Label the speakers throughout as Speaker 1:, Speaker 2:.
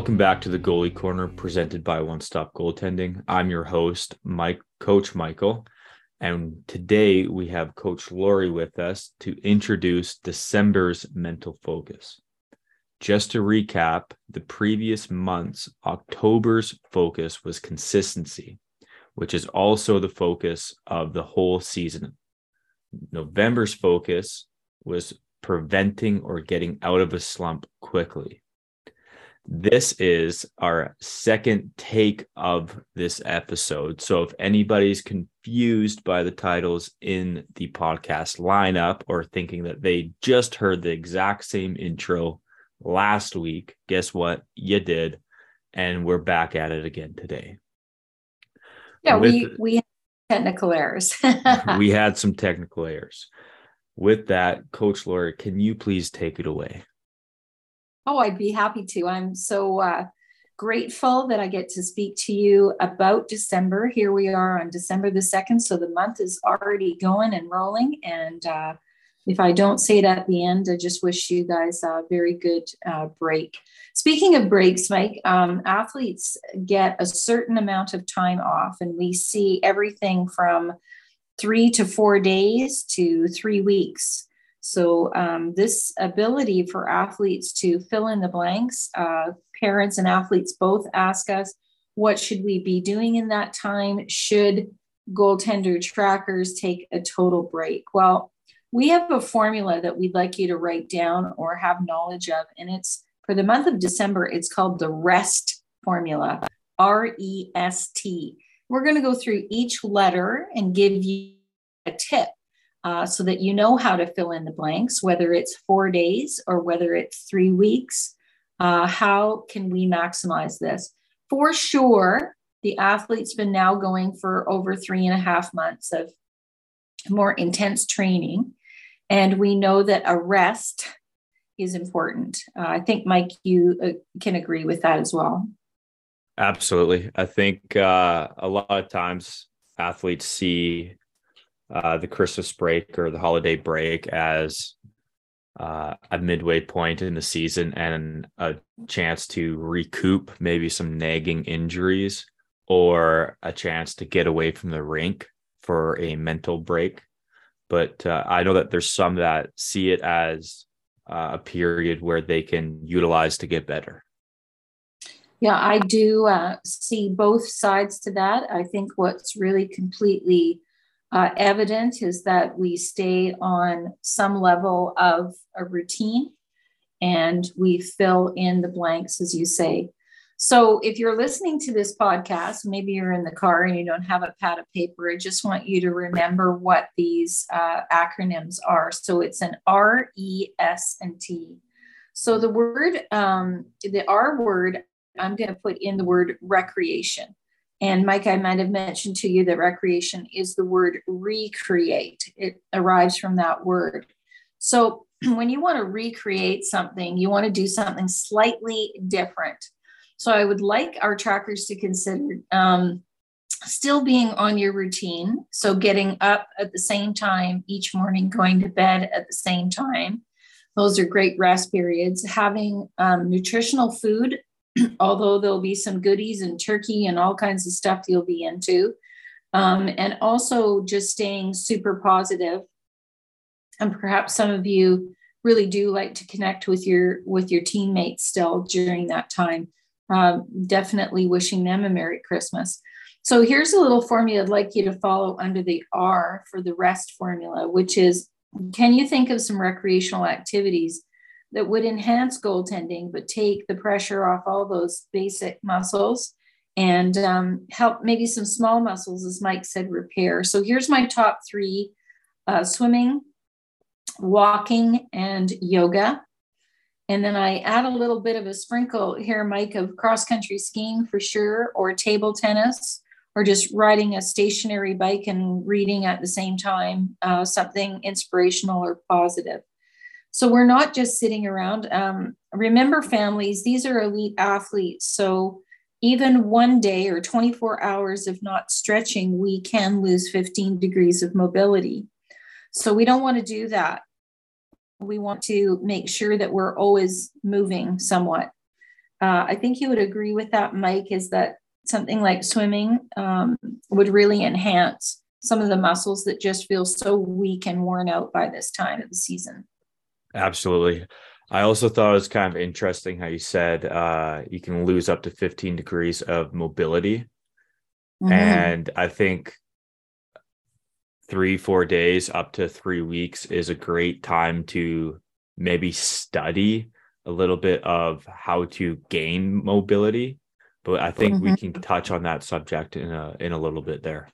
Speaker 1: Welcome back to the Goalie Corner presented by One Stop Goaltending. I'm your host, Mike, Coach Michael, and today we have Coach Lorie with us to introduce December's mental focus. Just to recap, the previous month's October's focus was consistency, which is also the focus of the whole season. November's focus was preventing or getting out of a slump quickly. This is our second take of this episode. So if anybody's confused by the titles in the podcast lineup or thinking that they just heard the exact same intro last week, guess what? You did. And we're back at it again today.
Speaker 2: Yeah, With, we we had technical errors.
Speaker 1: we had some technical errors. With that, Coach Lorie, can you please take it away?
Speaker 2: Oh, I'd be happy to. I'm so uh, grateful that I get to speak to you about December. Here we are on December the 2nd. So the month is already going and rolling. And uh, if I don't say it at the end, I just wish you guys a very good uh, break. Speaking of breaks, Mike, um, athletes get a certain amount of time off, and we see everything from three to four days to three weeks. So, um, this ability for athletes to fill in the blanks, uh, parents and athletes both ask us, what should we be doing in that time? Should goaltender trackers take a total break? Well, we have a formula that we'd like you to write down or have knowledge of, and it's for the month of December, it's called the REST formula R E S T. We're going to go through each letter and give you a tip uh, so that you know how to fill in the blanks, whether it's four days or whether it's three weeks. Uh, how can we maximize this? For sure, the athlete's been now going for over three and a half months of more intense training. And we know that a rest is important. Uh, I think, Mike, you uh, can agree with that as well.
Speaker 1: Absolutely. I think uh, a lot of times athletes see uh, the Christmas break or the holiday break as uh, a midway point in the season and a chance to recoup maybe some nagging injuries or a chance to get away from the rink for a mental break. But uh, I know that there's some that see it as uh, a period where they can utilize to get better.
Speaker 2: Yeah, I do uh, see both sides to that. I think what's really completely uh, evident is that we stay on some level of a routine and we fill in the blanks, as you say. So, if you're listening to this podcast, maybe you're in the car and you don't have a pad of paper, I just want you to remember what these uh, acronyms are. So, it's an R, E, S, and T. So, the word, um, the R word, I'm going to put in the word recreation. And Mike, I might have mentioned to you that recreation is the word recreate. It arrives from that word. So when you want to recreate something, you want to do something slightly different. So I would like our trackers to consider um, still being on your routine. So getting up at the same time each morning, going to bed at the same time. Those are great rest periods. Having um, nutritional food although there'll be some goodies and turkey and all kinds of stuff you'll be into. Um, and also just staying super positive. And perhaps some of you really do like to connect with your with your teammates still during that time. Um, definitely wishing them a Merry Christmas. So here's a little formula I'd like you to follow under the R for the rest formula, which is can you think of some recreational activities that would enhance goaltending, but take the pressure off all those basic muscles and um, help maybe some small muscles, as Mike said, repair. So here's my top three uh, swimming, walking, and yoga. And then I add a little bit of a sprinkle here, Mike, of cross country skiing for sure, or table tennis, or just riding a stationary bike and reading at the same time, uh, something inspirational or positive. So we're not just sitting around. Um, remember, families, these are elite athletes. So even one day or 24 hours of not stretching, we can lose 15 degrees of mobility. So we don't want to do that. We want to make sure that we're always moving somewhat. uh, I think you would agree with that, Mike, is that something like swimming um, would really enhance some of the muscles that just feel so weak and worn out by this time of the season.
Speaker 1: Absolutely. I also thought it was kind of interesting how you said uh, you can lose up to 15 degrees of mobility. Mm-hmm. And I think three, four days up to three weeks is a great time to maybe study a little bit of how to gain mobility. But I think mm-hmm. we can touch on that subject in a in a little bit there.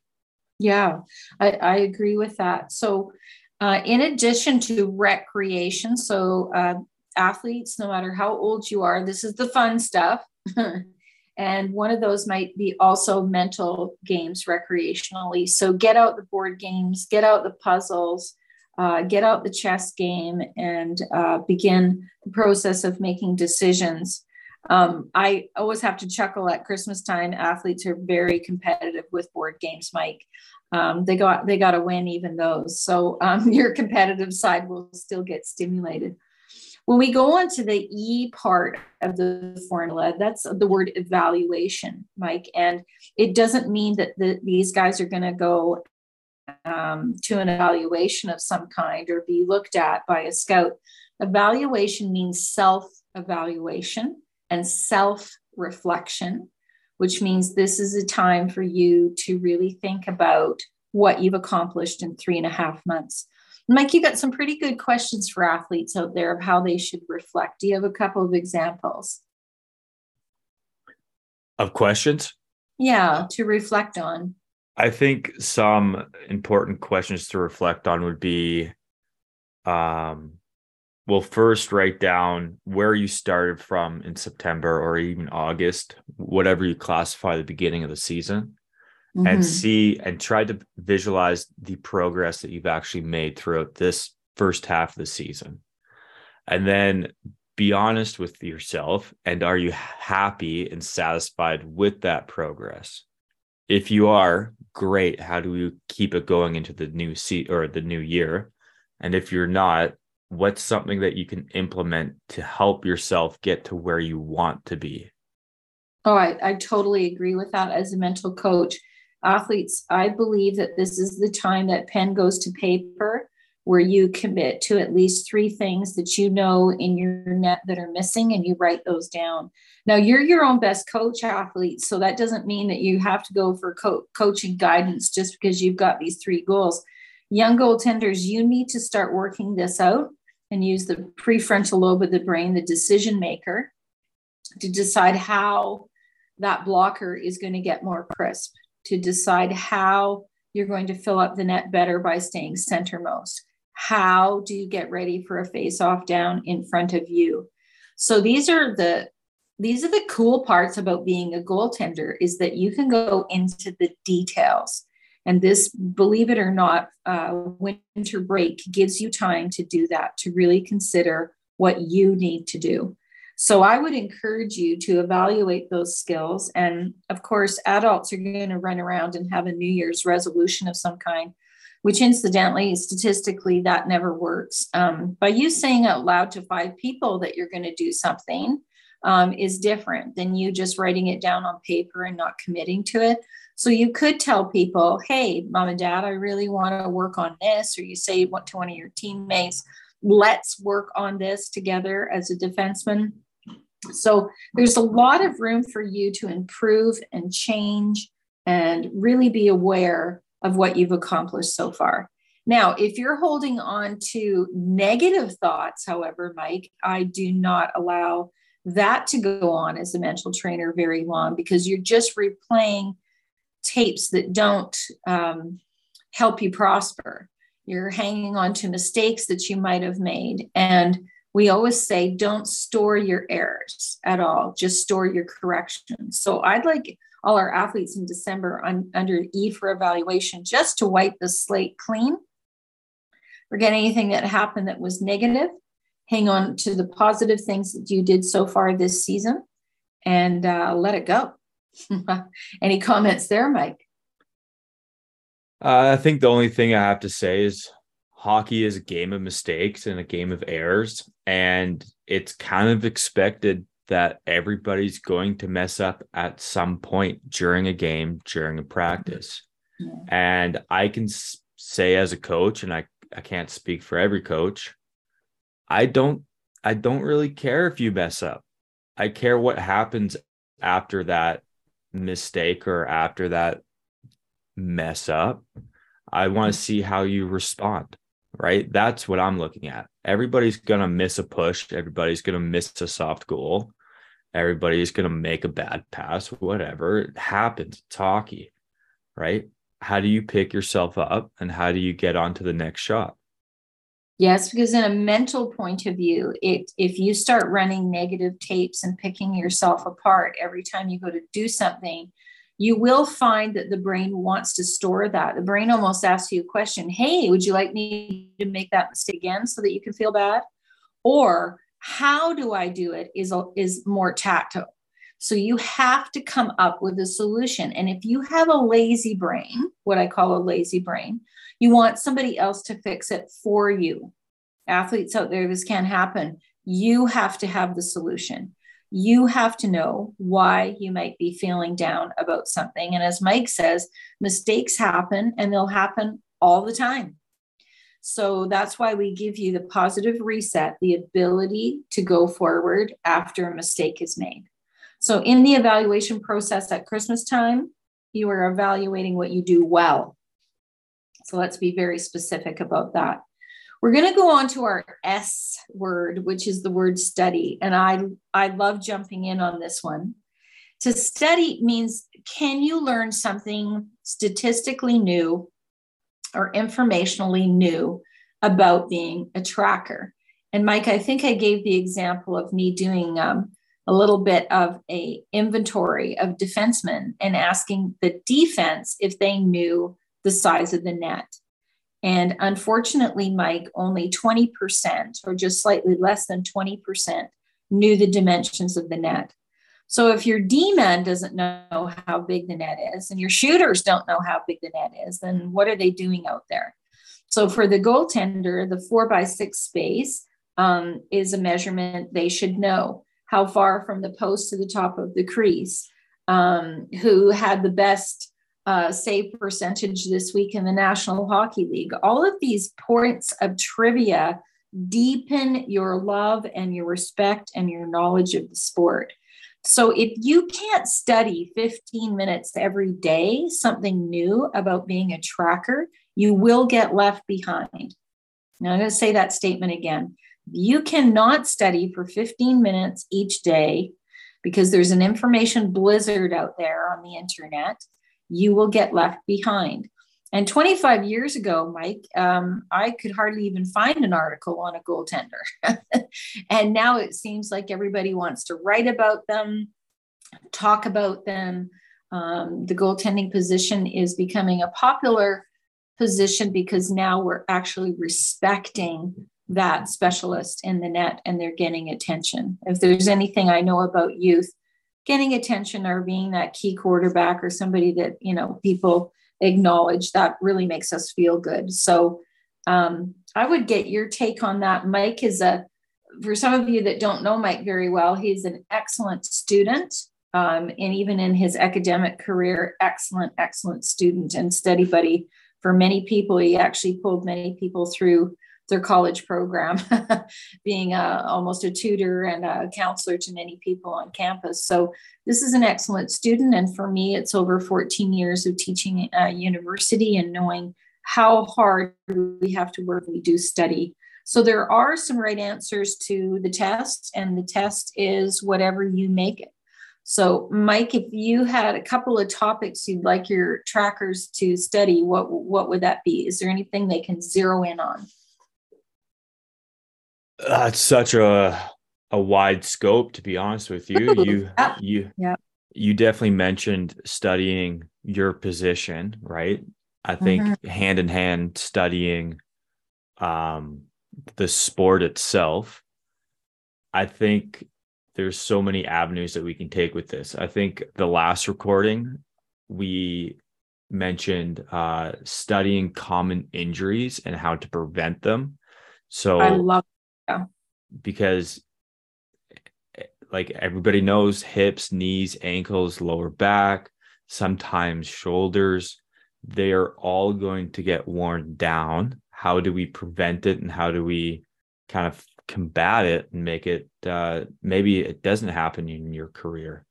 Speaker 2: Yeah, I, I agree with that. So uh, in addition to recreation, so uh, athletes, no matter how old you are, this is the fun stuff. and one of those might be also mental games recreationally. So get out the board games, get out the puzzles, uh, get out the chess game, and uh, begin the process of making decisions. Um, I always have to chuckle at Christmas time. Athletes are very competitive with board games, Mike. Um, they got they got to win even those. So um, your competitive side will still get stimulated. When we go on to the E part of the formula, that's the word evaluation, Mike. And it doesn't mean that the, these guys are going to go um, to an evaluation of some kind or be looked at by a scout. Evaluation means self evaluation and self reflection, which means this is a time for you to really think about what you've accomplished in three and a half months. Mike, you got some pretty good questions for athletes out there of how they should reflect. Do you have a couple of examples?
Speaker 1: Of questions?
Speaker 2: Yeah, to reflect on.
Speaker 1: I think some important questions to reflect on would be um well first write down where you started from in September or even August, whatever you classify the beginning of the season mm-hmm. and see and try to visualize the progress that you've actually made throughout this first half of the season. And then be honest with yourself and are you happy and satisfied with that progress? If you are, great. How do you keep it going into the new seat or the new year? And if you're not, what's something that you can implement to help yourself get to where you want to be?
Speaker 2: Oh, I, I totally agree with that as a mental coach athletes, I believe that this is the time that pen goes to paper where you commit to at least three things that you know in your net that are missing and you write those down. Now, you're your own best coach athlete, so that doesn't mean that you have to go for co- coaching guidance just because you've got these three goals. Young goaltenders, you need to start working this out and use the prefrontal lobe of the brain, the decision maker, to decide how that blocker is going to get more crisp to decide how you're going to fill up the net better by staying centermost. How do you get ready for a face off down in front of you? So these are the these are the cool parts about being a goaltender is that you can go into the details. And this, believe it or not, uh, winter break gives you time to do that, to really consider what you need to do. So I would encourage you to evaluate those skills. And of course, adults are going to run around and have a New Year's resolution of some kind, which incidentally, statistically, that never works. Um, by you saying out loud to five people that you're going to do something um, is different than you just writing it down on paper and not committing to it. So you could tell people, hey, mom and dad, I really want to work on this. Or you say to one of your teammates, let's work on this together as a defenseman so there's a lot of room for you to improve and change and really be aware of what you've accomplished so far. Now, if you're holding on to negative thoughts, however, Mike, I do not allow that to go on as a mental trainer very long because you're just replaying tapes that don't um, help you prosper. You're hanging on to mistakes that you might have made. And we always say don't store your errors at all just store your corrections so i'd like all our athletes in december on, under e for evaluation just to wipe the slate clean forget anything that happened that was negative hang on to the positive things that you did so far this season and uh, let it go any comments there mike
Speaker 1: uh, i think the only thing i have to say is hockey is a game of mistakes and a game of errors and it's kind of expected that everybody's going to mess up at some point during a game, during a practice. Yeah. And I can say as a coach, and I, I can't speak for every coach, I don't I don't really care if you mess up. I care what happens after that mistake or after that mess up. I want to mm-hmm. see how you respond, right? That's what I'm looking at. Everybody's going to miss a push, everybody's going to miss a soft goal. Everybody's going to make a bad pass, whatever. It happens. It's hockey, right? How do you pick yourself up and how do you get on to the next shot?
Speaker 2: Yes, because in a mental point of view, it if you start running negative tapes and picking yourself apart every time you go to do something, you will find that the brain wants to store that. The brain almost asks you a question, "Hey, would you like me to make that mistake again so that you can feel bad?" Or, "How do I do it?" is is more tactile. So you have to come up with a solution. And if you have a lazy brain, what I call a lazy brain, you want somebody else to fix it for you. Athletes out there, this can't happen. You have to have the solution. You have to know why you might be feeling down about something. And as Mike says, mistakes happen and they'll happen all the time. So that's why we give you the positive reset, the ability to go forward after a mistake is made. So, in the evaluation process at Christmas time, you are evaluating what you do well. So, let's be very specific about that. We're going to go on to our S word, which is the word study. And I, I love jumping in on this one. To study means can you learn something statistically new or informationally new about being a tracker? And Mike, I think I gave the example of me doing um, a little bit of a inventory of defensemen and asking the defense if they knew the size of the net. And unfortunately, Mike, only 20% or just slightly less than 20% knew the dimensions of the net. So if your D man doesn't know how big the net is and your shooters don't know how big the net is, then what are they doing out there? So for the goaltender, the four by six space um, is a measurement they should know how far from the post to the top of the crease, um, who had the best uh, save percentage this week in the National Hockey League. All of these points of trivia deepen your love and your respect and your knowledge of the sport. So if you can't study 15 minutes every day, something new about being a tracker, you will get left behind. Now I'm going to say that statement again you cannot study for 15 minutes each day because there's an information blizzard out there on the internet. You will get left behind. And 25 years ago, Mike, um, I could hardly even find an article on a goaltender. and now it seems like everybody wants to write about them, talk about them. Um, the goaltending position is becoming a popular position because now we're actually respecting that specialist in the net and they're getting attention. If there's anything I know about youth, getting attention or being that key quarterback or somebody that, you know, people acknowledge, that really makes us feel good. So um, I would get your take on that. Mike is a, for some of you that don't know Mike very well, he's an excellent student. Um, and even in his academic career, excellent, excellent student and study buddy for many people. He actually pulled many people through their college program, being a, almost a tutor and a counselor to many people on campus. So this is an excellent student. And for me, it's over 14 years of teaching at university and knowing how hard we have to work we do study. So there are some right answers to the test, and the test is whatever you make it. So, Mike, if you had a couple of topics you'd like your trackers to study, what what would that be? Is there anything they can zero in on?
Speaker 1: That's such a a wide scope, to be honest with you. You
Speaker 2: yeah.
Speaker 1: you
Speaker 2: yeah.
Speaker 1: you definitely mentioned studying your position, right? I think mm-hmm. hand in hand studying um the sport itself. I think there's so many avenues that we can take with this. I think the last recording we mentioned uh, studying common injuries and how to prevent them. So
Speaker 2: I love yeah.
Speaker 1: because like everybody knows hips, knees, ankles, lower back, sometimes shoulders, they are all going to get worn down. How do we prevent it and how do we kind of combat it and make it uh, maybe it doesn't happen in your career?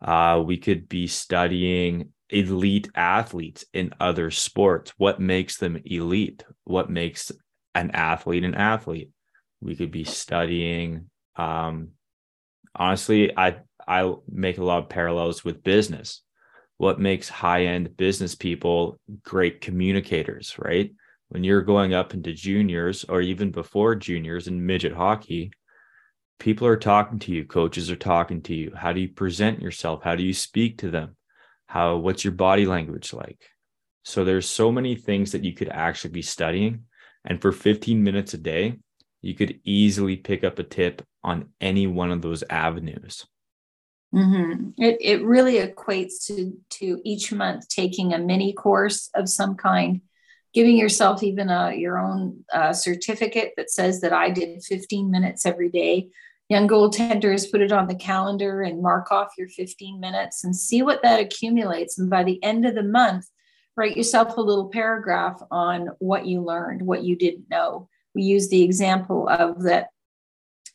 Speaker 1: Uh, we could be studying elite athletes in other sports. What makes them elite? What makes an athlete an athlete? We could be studying. Um, honestly, I I make a lot of parallels with business. What makes high end business people great communicators, right? When you're going up into juniors or even before juniors in midget hockey, people are talking to you, coaches are talking to you. How do you present yourself? How do you speak to them? How what's your body language like? So there's so many things that you could actually be studying and for 15 minutes a day, you could easily pick up a tip on any one of those avenues.
Speaker 2: Mm-hmm. It, it really equates to, to each month taking a mini course of some kind, giving yourself even a, your own uh, certificate that says that I did 15 minutes every day. Young goaltenders put it on the calendar and mark off your 15 minutes and see what that accumulates. And by the end of the month, write yourself a little paragraph on what you learned, what you didn't know. We use the example of that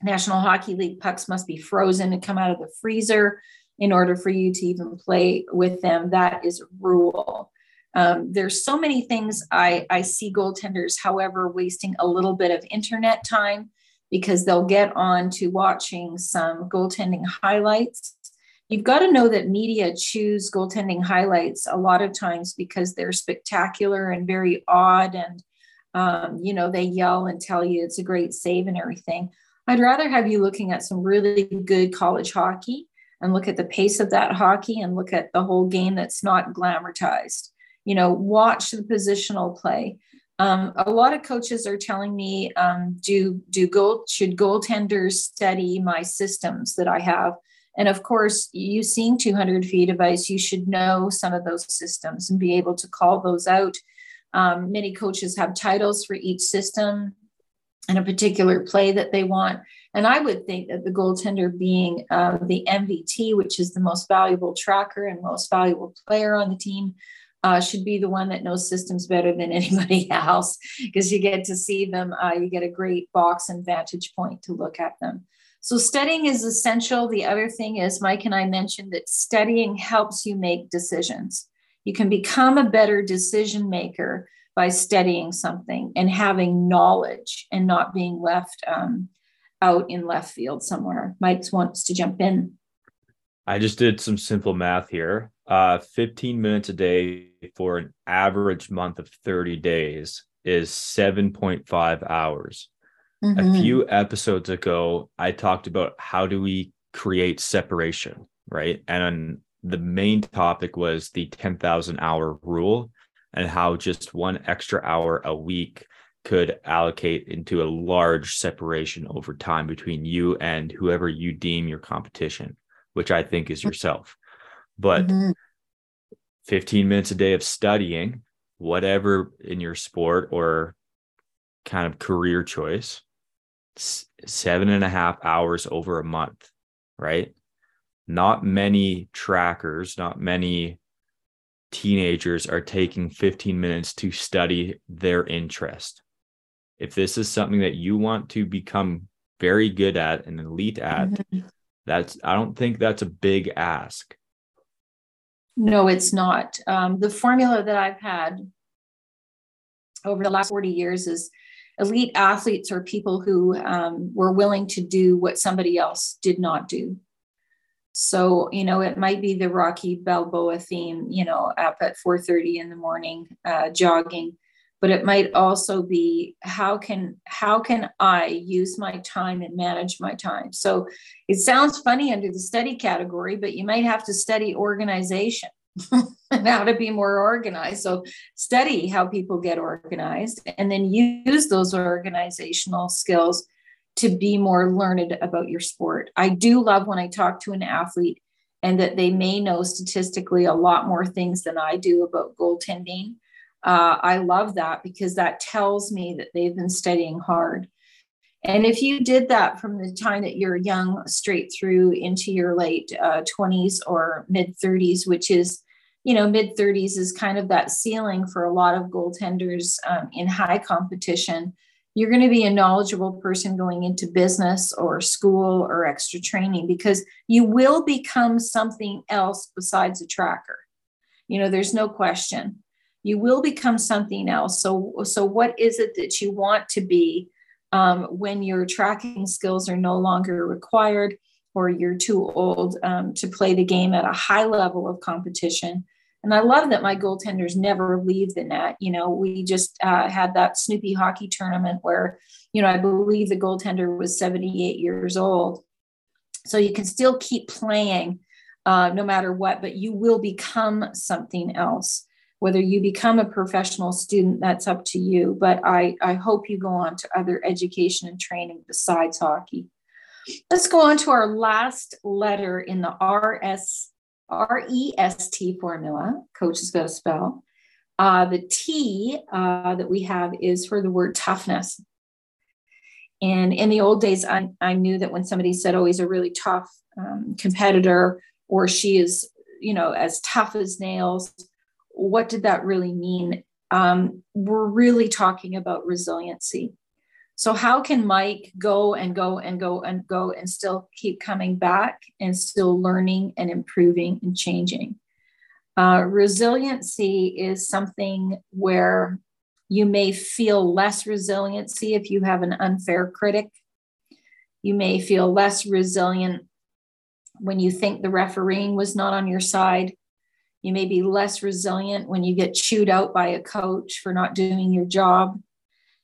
Speaker 2: National Hockey League pucks must be frozen and come out of the freezer in order for you to even play with them. That is a rule. Um, there's so many things I, I see goaltenders, however, wasting a little bit of internet time because they'll get on to watching some goaltending highlights. You've got to know that media choose goaltending highlights a lot of times because they're spectacular and very odd and um, you know they yell and tell you it's a great save and everything I'd rather have you looking at some really good college hockey and look at the pace of that hockey and look at the whole game that's not glamorized. You know, watch the positional play. Um, a lot of coaches are telling me, um, do do goal should goaltenders study my systems that I have? And of course, you seeing 200 feet of ice, you should know some of those systems and be able to call those out. Um, many coaches have titles for each system and a particular play that they want. And I would think that the goaltender being uh, the MVT, which is the most valuable tracker and most valuable player on the team, uh, should be the one that knows systems better than anybody else because you get to see them. Uh, you get a great box and vantage point to look at them. So studying is essential. The other thing is, Mike and I mentioned that studying helps you make decisions. You can become a better decision maker by studying something and having knowledge and not being left um, out in left field somewhere. Mike wants to jump in.
Speaker 1: I just did some simple math here. Uh, 15 minutes a day for an average month of 30 days is 7.5 hours. Mm-hmm. A few episodes ago, I talked about how do we create separation, right? And the main topic was the 10,000 hour rule and how just one extra hour a week could allocate into a large separation over time between you and whoever you deem your competition, which I think is yourself. But mm-hmm. 15 minutes a day of studying, whatever in your sport or kind of career choice, seven and a half hours over a month, right? Not many trackers, not many teenagers are taking 15 minutes to study their interest. If this is something that you want to become very good at and elite at, mm-hmm. that's I don't think that's a big ask.
Speaker 2: No, it's not. Um, the formula that I've had over the last 40 years is elite athletes are people who um, were willing to do what somebody else did not do. So, you know, it might be the Rocky Balboa theme, you know, up at 4:30 in the morning, uh, jogging, but it might also be how can how can I use my time and manage my time. So, it sounds funny under the study category, but you might have to study organization and how to be more organized. So, study how people get organized, and then use those organizational skills to be more learned about your sport. I do love when I talk to an athlete and that they may know statistically a lot more things than I do about goaltending. Uh, I love that because that tells me that they've been studying hard. And if you did that from the time that you're young straight through into your late uh, 20s or mid 30s, which is, you know, mid 30s is kind of that ceiling for a lot of goaltenders um, in high competition, you're going to be a knowledgeable person going into business or school or extra training because you will become something else besides a tracker. You know, there's no question. You will become something else. So, so what is it that you want to be? um, when your tracking skills are no longer required or you're too old um, to play the game at a high level of competition. And I love that my goaltenders never leave the net. You know, we just uh, had that Snoopy hockey tournament where, you know, I believe the goaltender was 78 years old. So you can still keep playing uh, no matter what, but you will become something else. Whether you become a professional student, that's up to you. But I, I hope you go on to other education and training besides hockey. Let's go on to our last letter in the RS, REST formula. Coach is going to spell. Uh, the T uh, that we have is for the word toughness. And in the old days, I, I knew that when somebody said, oh, he's a really tough um, competitor, or she is, you know, as tough as nails, what did that really mean? Um, we're really talking about resiliency. So, how can Mike go and go and go and go and still keep coming back and still learning and improving and changing? Uh, resiliency is something where you may feel less resiliency if you have an unfair critic. You may feel less resilient when you think the refereeing was not on your side. You may be less resilient when you get chewed out by a coach for not doing your job.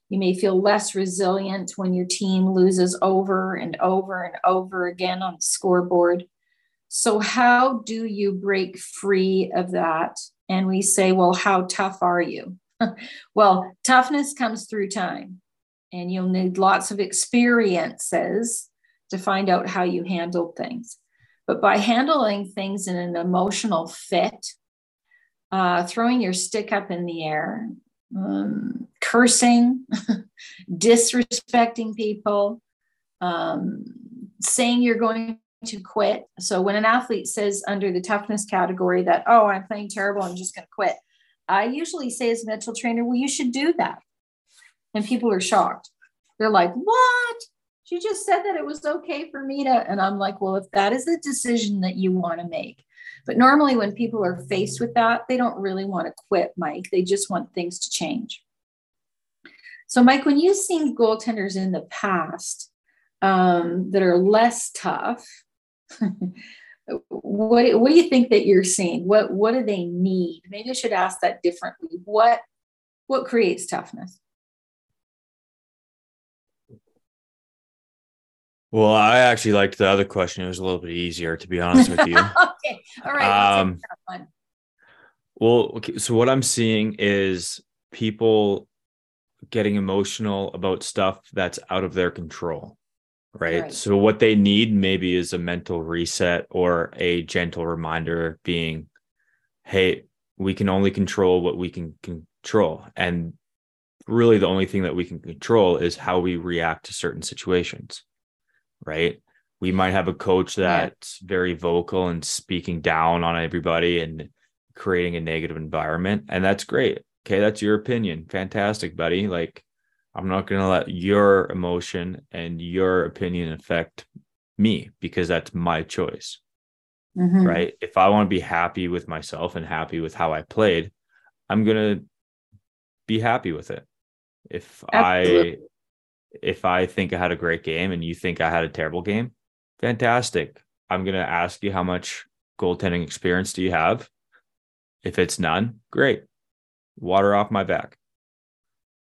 Speaker 2: You may feel less resilient when your team loses over and over and over again on the scoreboard. So, how do you break free of that? And we say, well, how tough are you? well, toughness comes through time, and you'll need lots of experiences to find out how you handled things. But by handling things in an emotional fit, uh, throwing your stick up in the air, um, cursing, disrespecting people, um, saying you're going to quit. So when an athlete says under the toughness category that, oh, I'm playing terrible, I'm just going to quit, I usually say as a mental trainer, well, you should do that. And people are shocked. They're like, what? she just said that it was okay for me to and i'm like well if that is a decision that you want to make but normally when people are faced with that they don't really want to quit mike. They just want things to change. So mike when you've seen goaltenders in the past um, that are less tough what, what do you think that you're seeing? What what do they need? Maybe i should ask that differently. What what creates toughness
Speaker 1: Well, I actually liked the other question. It was a little bit easier, to be honest with you.
Speaker 2: okay. All right. Um,
Speaker 1: well, okay. So what I'm seeing is people getting emotional about stuff that's out of their control. Right? right. So what they need maybe is a mental reset or a gentle reminder being, hey, we can only control what we can control. And really the only thing that we can control is how we react to certain situations right? We might have a coach that's yeah. very vocal and speaking down on everybody and creating a negative environment. And that's great. Okay. That's your opinion. Fantastic, buddy. Like, I'm not going to let your emotion and your opinion affect me because that's my choice. Mm-hmm. Right. If I want to be happy with myself and happy with how I played, I'm going to be happy with it. If Absolutely. I if I think I had a great game and you think I had a terrible game, fantastic. I'm going to ask you how much goaltending experience do you have? If it's none, great. Water off my back.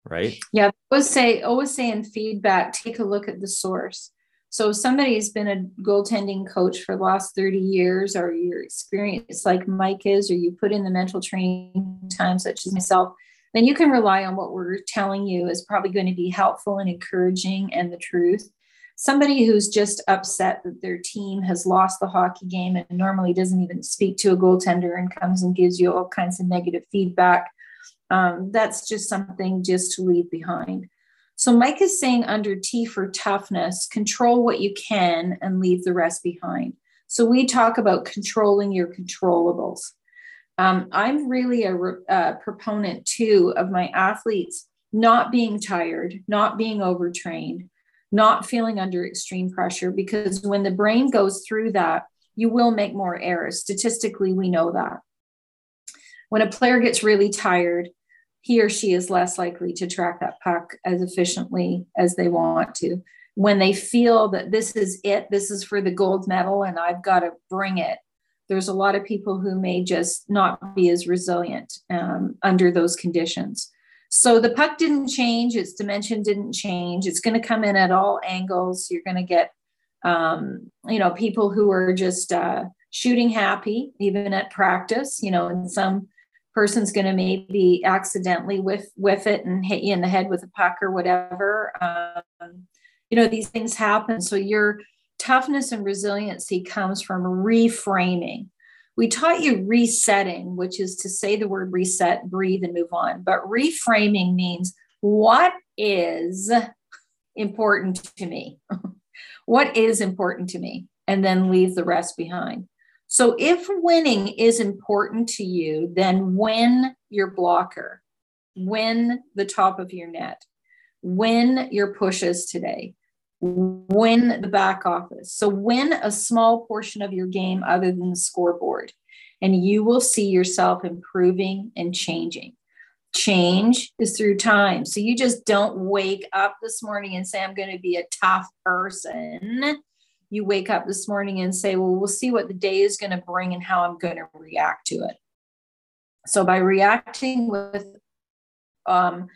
Speaker 1: Right?
Speaker 2: Yeah, always say always say in feedback, take a look at the source. So if somebody's been a goaltending coach for the last 30 years, or your experience like Mike is, or you put in the mental training time, such as myself, then you can rely on what we're telling you is probably going to be helpful and encouraging and the truth. Somebody who's just upset that their team has lost the hockey game and normally doesn't even speak to a goaltender and comes and gives you all kinds of negative feedback. Um, that's just something just to leave behind. So Mike is saying under T for toughness, control what you can and leave the rest behind. So we talk about controlling your controllables. Um, I'm really a, a proponent too of my athletes not being tired, not being overtrained, not feeling under extreme pressure, because when the brain goes through that, you will make more errors. Statistically, we know that. When a player gets really tired, he or she is less likely to track that puck as efficiently as they want to. When they feel that this is it, this is for the gold medal, and I've got to bring it, there's a lot of people who may just not be as resilient um, under those conditions. So the puck didn't change, its dimension didn't change. It's going to come in at all angles. You're going to get, um, you know, people who are just uh, shooting happy, even at practice, you know, and some person's going to maybe accidentally whiff, whiff it and hit you in the head with a puck or whatever. Um, you know, these things happen. So your toughness and resiliency comes from reframing we taught you resetting, which is to say the word reset, breathe, and move on. But reframing means what is important to me? what is important to me? And then leave the rest behind. So if winning is important to you, then win your blocker, win the top of your net, win your pushes today, win the back office. So win a small portion of your game other than the scoreboard, and you will see yourself improving and changing. Change is through time. So you just don't wake up this morning and say, I'm going to be a tough person. You wake up this morning and say, Well, we'll see what the day is going to bring and how I'm going to react to it. So by reacting with um,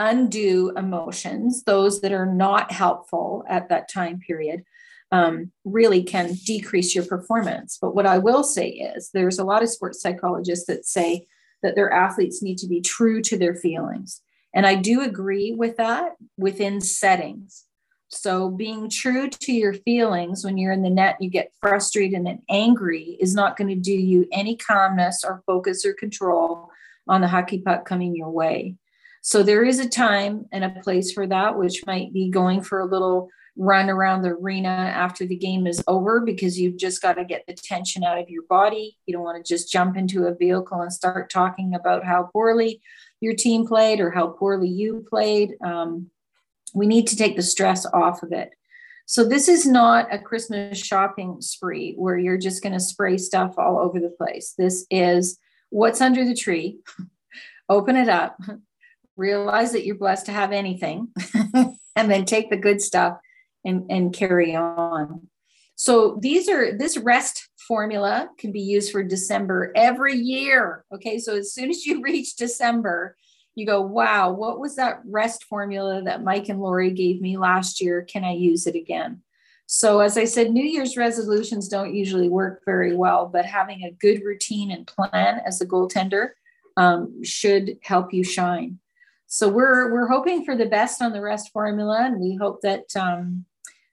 Speaker 2: undue emotions, those that are not helpful at that time period, um, really can decrease your performance. But what I will say is there's a lot of sports psychologists that say that their athletes need to be true to their feelings. And I do agree with that within settings. So being true to your feelings when you're in the net, you get frustrated and angry is not going to do you any calmness or focus or control on the hockey puck coming your way. So there is a time and a place for that, which might be going for a little run around the arena after the game is over because you've just got to get the tension out of your body. You don't want to just jump into a vehicle and start talking about how poorly your team played or how poorly you played. Um, we need to take the stress off of it. So, this is not a Christmas shopping spree where you're just going to spray stuff all over the place. This is what's under the tree. Open it up, realize that you're blessed to have anything, and then take the good stuff and, and carry on. So these are this rest formula can be used for December every year. Okay, so as soon as you reach December, you go, wow, what was that rest formula that Mike and Lorie gave me last year? Can I use it again? So, as I said, New Year's resolutions don't usually work very well, but having a good routine and plan as a goaltender um, should help you shine. So, we're we're hoping for the best on the rest formula, and we hope that um,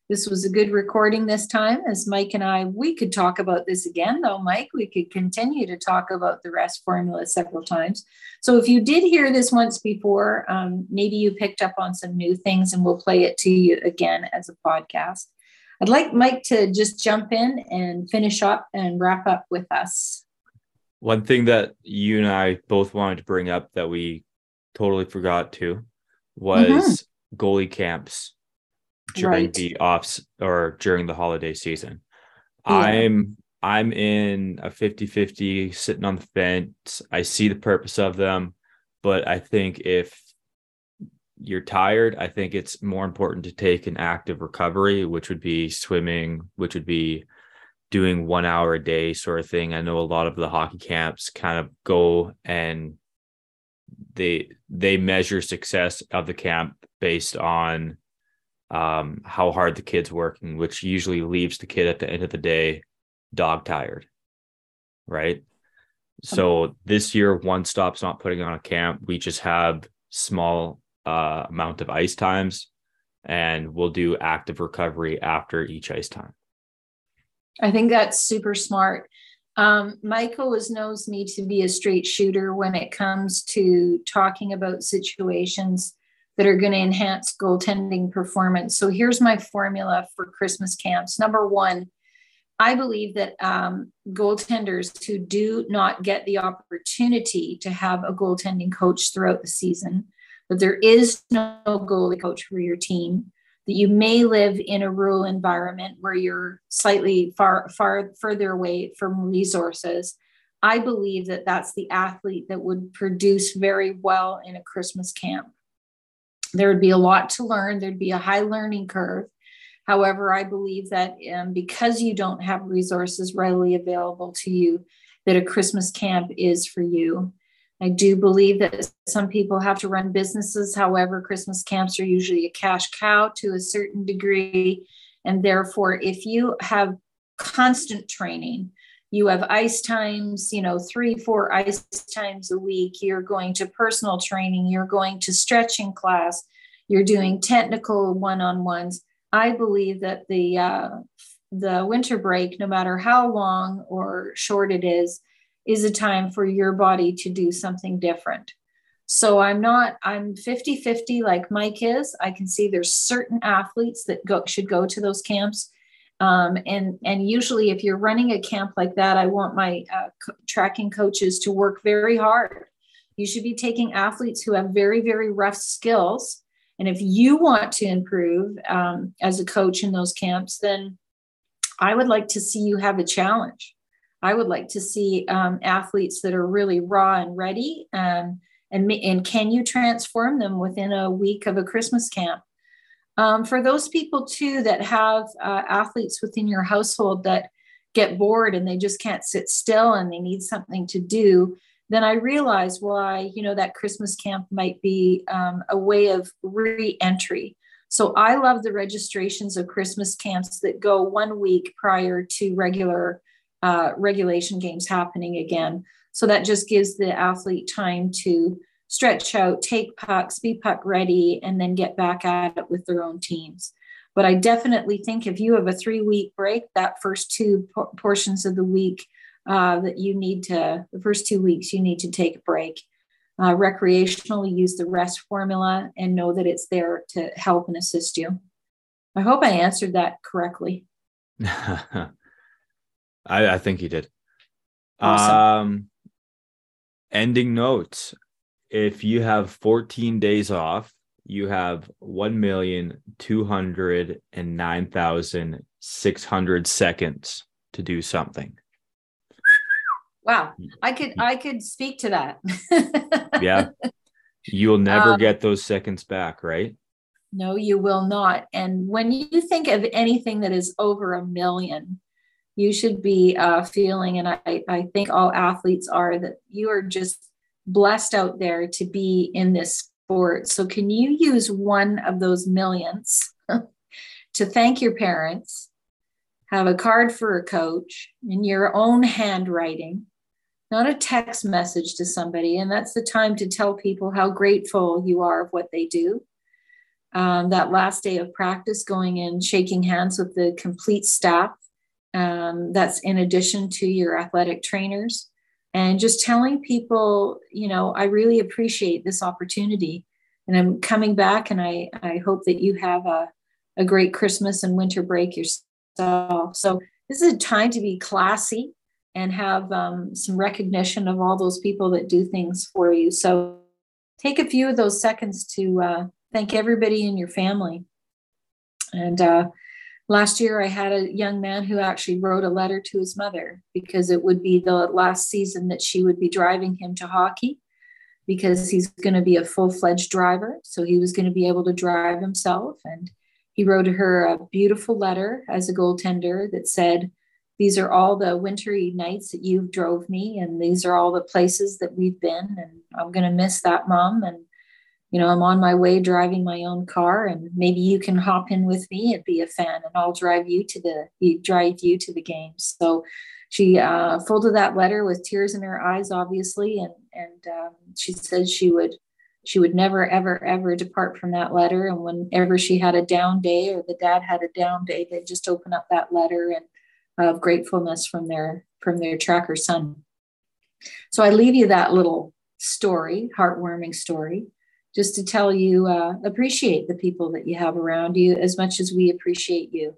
Speaker 2: this was a good recording this time as Mike and I, we could talk about this again though, Mike. We could continue to talk about the rest formula several times. So if you did hear this once before, um, maybe you picked up on some new things and we'll play it to you again as a podcast. I'd like Mike to just jump in and finish up and wrap up with us.
Speaker 1: One thing that you and I both wanted to bring up that we totally forgot to was mm-hmm. goalie camps during right. the offs or during the holiday season. Yeah. I'm I'm in a 50-50 sitting on the fence. I see the purpose of them, but I think if you're tired, I think it's more important to take an active recovery, which would be swimming, which would be doing one hour a day sort of thing. I know a lot of the hockey camps kind of go and they they measure success of the camp based on um, how hard the kid's working, which usually leaves the kid at the end of the day dog tired. Right. So this year, one stop's not putting on a camp. We just have small uh, amount of ice times, and we'll do active recovery after each ice time.
Speaker 2: I think that's super smart. Um, Michael knows me to be a straight shooter when it comes to talking about situations that are going to enhance goaltending performance. So here's my formula for Christmas camps. Number one, I believe that um, goaltenders who do not get the opportunity to have a goaltending coach throughout the season, that there is no goalie coach for your team, that you may live in a rural environment where you're slightly far far further away from resources. I believe that that's the athlete that would produce very well in a Christmas camp. There would be a lot to learn. There'd be a high learning curve However, I believe that um, because you don't have resources readily available to you, that a Christmas camp is for you. I do believe that some people have to run businesses. However, Christmas camps are usually a cash cow to a certain degree. And therefore, if you have constant training, you have ice times, you know, three, four ice times a week, you're going to personal training, you're going to stretching class, you're doing technical one on ones I believe that the uh, the winter break, no matter how long or short it is, is a time for your body to do something different. So I'm not, I'm 50 50 like Mike is. I can see there's certain athletes that go, should go to those camps. Um, and, and usually, if you're running a camp like that, I want my uh, co- tracking coaches to work very hard. You should be taking athletes who have very, very rough skills and if you want to improve um, as a coach in those camps, then I would like to see you have a challenge. I would like to see um, athletes that are really raw and ready. Um, and, and can you transform them within a week of a Christmas camp? Um, for those people too that have uh, athletes within your household that get bored and they just can't sit still and they need something to do, then I realize why, you know, that Christmas camp might be um, a way of re entry. So I love the registrations of Christmas camps that go one week prior to regular uh, regulation games happening again. So that just gives the athlete time to stretch out, take pucks, be puck ready, and then get back at it with their own teams. But I definitely think if you have a three week break, that first two por- portions of the week uh, that you need to, the first two weeks, you need to take a break. Uh, recreationally, use the rest formula and know that it's there to help and assist you. I hope I answered that correctly.
Speaker 1: I, I think you did.
Speaker 2: Awesome.
Speaker 1: Um, ending notes. If you have 14 days off, you have 1,209,600 seconds to do something.
Speaker 2: Wow, I could I could speak to that.
Speaker 1: yeah. You'll never
Speaker 2: Um,
Speaker 1: get those seconds back, right?
Speaker 2: No, you will not. And when you think of anything that is over a million, you should be uh, feeling, and I, I think all athletes are, that you are just blessed out there to be in this sport. So, can you use one of those millions to thank your parents, have a card for a coach in your own handwriting, not a text message to somebody? And that's the time to tell people how grateful you are of what they do um, that last day of practice, going in, shaking hands with the complete staff. Um, that's in addition to your athletic trainers, and just telling people, you know, I really appreciate this opportunity, and I'm coming back, and I I hope that you have a a great Christmas and winter break yourself. So this is a time to be classy and have um, some recognition of all those people that do things for you. So take a few of those seconds to uh, thank everybody in your family. And uh, last year, I had a young man who actually wrote a letter to his mother because it would be the last season that she would be driving him to hockey because he's going to be a full fledged driver. So he was going to be able to drive himself. And he wrote her a beautiful letter as a goaltender that said, these are all the wintry nights that you've drove me and these are all the places that we've been and i'm going to miss that mom and you know i'm on my way driving my own car and maybe you can hop in with me and be a fan and i'll drive you to the drive you to the games so she uh, folded that letter with tears in her eyes obviously and and um, she said she would she would never ever ever depart from that letter and whenever she had a down day or the dad had a down day they'd just open up that letter and of gratefulness from their from their tracker son. So I leave you that little story, heartwarming story, just to tell you uh, appreciate the people that you have around you as much as we appreciate you.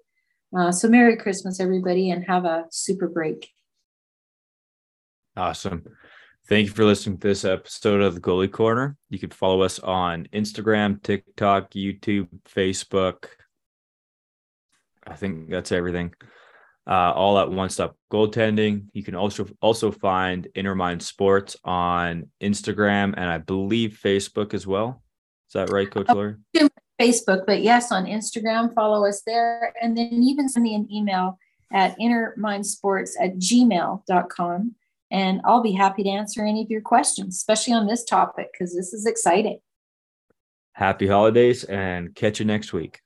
Speaker 2: Uh, so, Merry Christmas, everybody, and have a super break.
Speaker 1: Awesome. Thank you for listening to this episode of the Goalie Corner. You can follow us on Instagram, TikTok, YouTube, Facebook. I think that's everything. Uh, all at one stop goaltending. You can also also find Innermind Sports on Instagram and I believe Facebook as well. Is that right, Coach Lorie?
Speaker 2: Facebook, but yes, on Instagram, follow us there. And then even send me an email at innermindsports at gmail.com. And I'll be happy to answer any of your questions, especially on this topic, because this is exciting.
Speaker 1: Happy holidays and catch you next week.